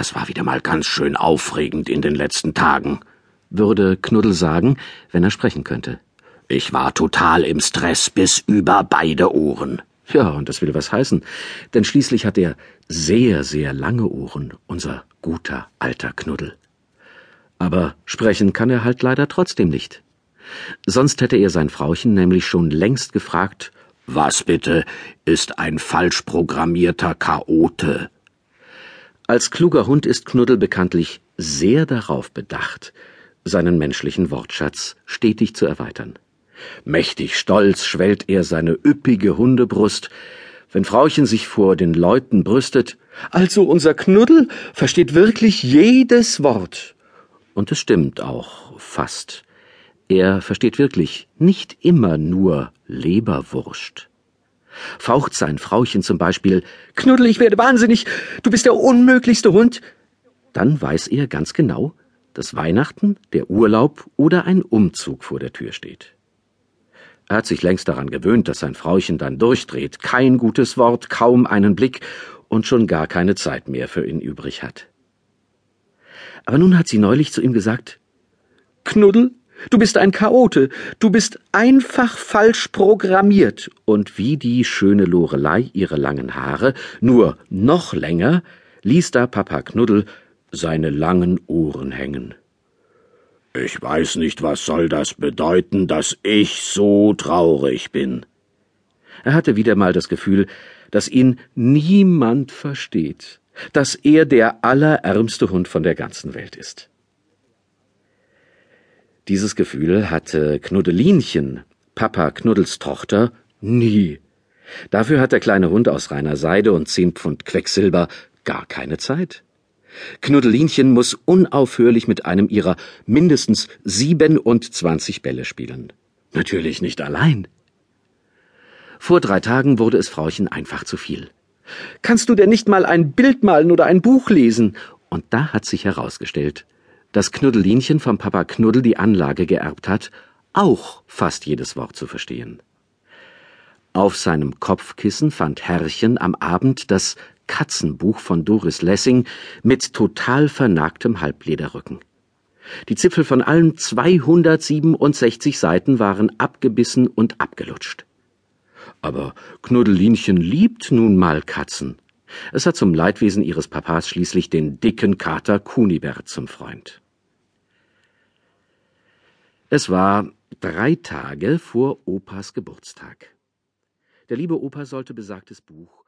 Das war wieder mal ganz schön aufregend in den letzten Tagen, würde Knuddel sagen, wenn er sprechen könnte. Ich war total im Stress bis über beide Ohren. Ja, und das will was heißen, denn schließlich hat er sehr, sehr lange Ohren, unser guter alter Knuddel. Aber sprechen kann er halt leider trotzdem nicht. Sonst hätte er sein Frauchen nämlich schon längst gefragt, was bitte ist ein falsch programmierter Chaote? Als kluger Hund ist Knuddel bekanntlich sehr darauf bedacht, seinen menschlichen Wortschatz stetig zu erweitern. Mächtig stolz schwellt er seine üppige Hundebrust, wenn Frauchen sich vor den Leuten brüstet. Also unser Knuddel versteht wirklich jedes Wort. Und es stimmt auch fast. Er versteht wirklich nicht immer nur Leberwurst. Faucht sein Frauchen zum Beispiel, Knuddel, ich werde wahnsinnig, du bist der unmöglichste Hund, dann weiß er ganz genau, dass Weihnachten, der Urlaub oder ein Umzug vor der Tür steht. Er hat sich längst daran gewöhnt, dass sein Frauchen dann durchdreht, kein gutes Wort, kaum einen Blick und schon gar keine Zeit mehr für ihn übrig hat. Aber nun hat sie neulich zu ihm gesagt, Knuddel, du bist ein Chaote, du bist einfach falsch programmiert, und wie die schöne Lorelei ihre langen Haare, nur noch länger, ließ da Papa Knuddel seine langen Ohren hängen. Ich weiß nicht, was soll das bedeuten, dass ich so traurig bin. Er hatte wieder mal das Gefühl, dass ihn niemand versteht, dass er der allerärmste Hund von der ganzen Welt ist. Dieses Gefühl hatte Knuddelinchen, Papa Knuddels Tochter, nie. Dafür hat der kleine Hund aus reiner Seide und zehn Pfund Quecksilber gar keine Zeit. Knuddelinchen muss unaufhörlich mit einem ihrer mindestens siebenundzwanzig Bälle spielen. Natürlich nicht allein. Vor drei Tagen wurde es Frauchen einfach zu viel. Kannst du denn nicht mal ein Bild malen oder ein Buch lesen? Und da hat sich herausgestellt, dass Knuddelinchen vom Papa Knuddel die Anlage geerbt hat, auch fast jedes Wort zu verstehen. Auf seinem Kopfkissen fand Herrchen am Abend das Katzenbuch von Doris Lessing mit total vernagtem Halblederrücken. Die Zipfel von allen 267 Seiten waren abgebissen und abgelutscht. Aber Knuddelinchen liebt nun mal Katzen. Es hat zum Leidwesen ihres Papas schließlich den dicken Kater Kunibert zum Freund. Es war drei Tage vor Opas Geburtstag. Der liebe Opa sollte besagtes Buch